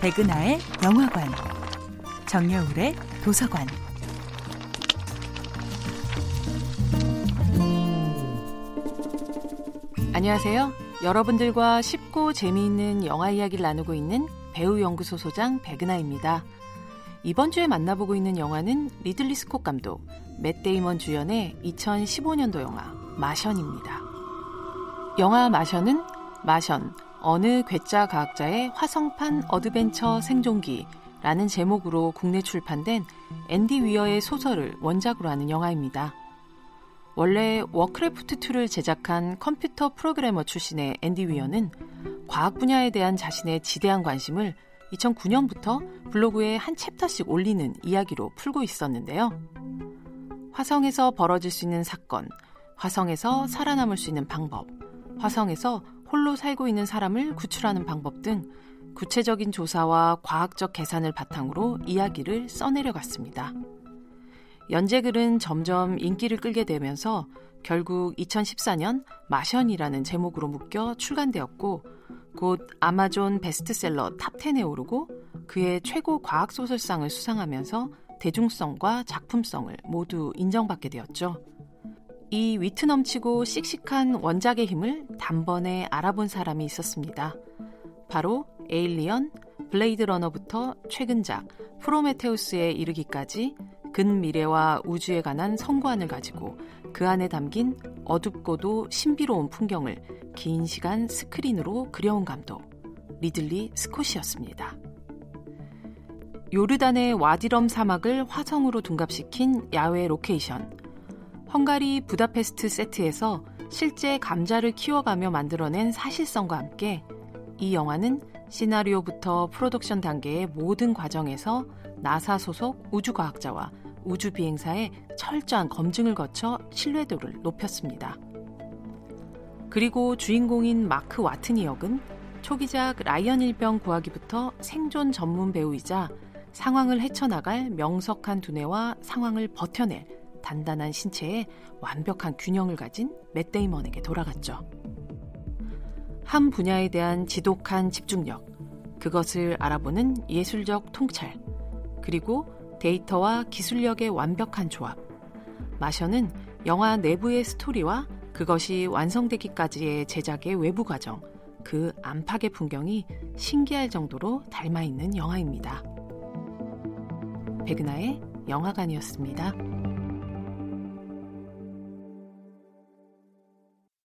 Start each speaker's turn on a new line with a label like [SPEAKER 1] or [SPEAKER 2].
[SPEAKER 1] 백은하의 영화관, 정여울의 도서관.
[SPEAKER 2] 안녕하세요. 여러분들과 쉽고 재미있는 영화 이야기를 나누고 있는 배우 연구소 소장 백은하입니다. 이번 주에 만나보고 있는 영화는 리들리 스콧 감독, 맷 데이먼 주연의 2015년도 영화 마션입니다. 영화 마션은 마션, 어느 괴짜 과학자의 화성판 어드벤처 생존기라는 제목으로 국내 출판된 앤디 위어의 소설을 원작으로 하는 영화입니다. 원래 워크래프트2를 제작한 컴퓨터 프로그래머 출신의 앤디 위어는 과학 분야에 대한 자신의 지대한 관심을 2009년부터 블로그에 한 챕터씩 올리는 이야기로 풀고 있었는데요. 화성에서 벌어질 수 있는 사건, 화성에서 살아남을 수 있는 방법, 화성에서 홀로 살고 있는 사람을 구출하는 방법 등 구체적인 조사와 과학적 계산을 바탕으로 이야기를 써내려 갔습니다. 연재글은 점점 인기를 끌게 되면서 결국 2014년 마션이라는 제목으로 묶여 출간되었고 곧 아마존 베스트셀러 탑10에 오르고 그해 최고 과학소설상을 수상하면서 대중성과 작품성을 모두 인정받게 되었죠. 이 위트 넘치고 씩씩한 원작의 힘을 단번에 알아본 사람이 있었습니다. 바로 에일리언, 블레이드 러너부터 최근작 프로메테우스에 이르기까지 근미래와 우주에 관한 성관을 가지고 그 안에 담긴 어둡고도 신비로운 풍경을 긴 시간 스크린으로 그려온 감독 리들리 스콧이었습니다. 요르단의 와디럼 사막을 화성으로 둔갑시킨 야외 로케이션 헝가리 부다페스트 세트에서 실제 감자를 키워가며 만들어낸 사실성과 함께 이 영화는 시나리오부터 프로덕션 단계의 모든 과정에서 나사 소속 우주과학자와 우주비행사의 철저한 검증을 거쳐 신뢰도를 높였습니다. 그리고 주인공인 마크 와트니 역은 초기작 라이언 일병 구하기부터 생존 전문 배우이자 상황을 헤쳐나갈 명석한 두뇌와 상황을 버텨낼 단단한 신체에 완벽한 균형을 가진 맷 데이먼에게 돌아갔죠. 한 분야에 대한 지독한 집중력, 그것을 알아보는 예술적 통찰, 그리고 데이터와 기술력의 완벽한 조합. 마션은 영화 내부의 스토리와 그것이 완성되기까지의 제작의 외부 과정, 그 안팎의 풍경이 신기할 정도로 닮아 있는 영화입니다. 백은하의 영화관이었습니다.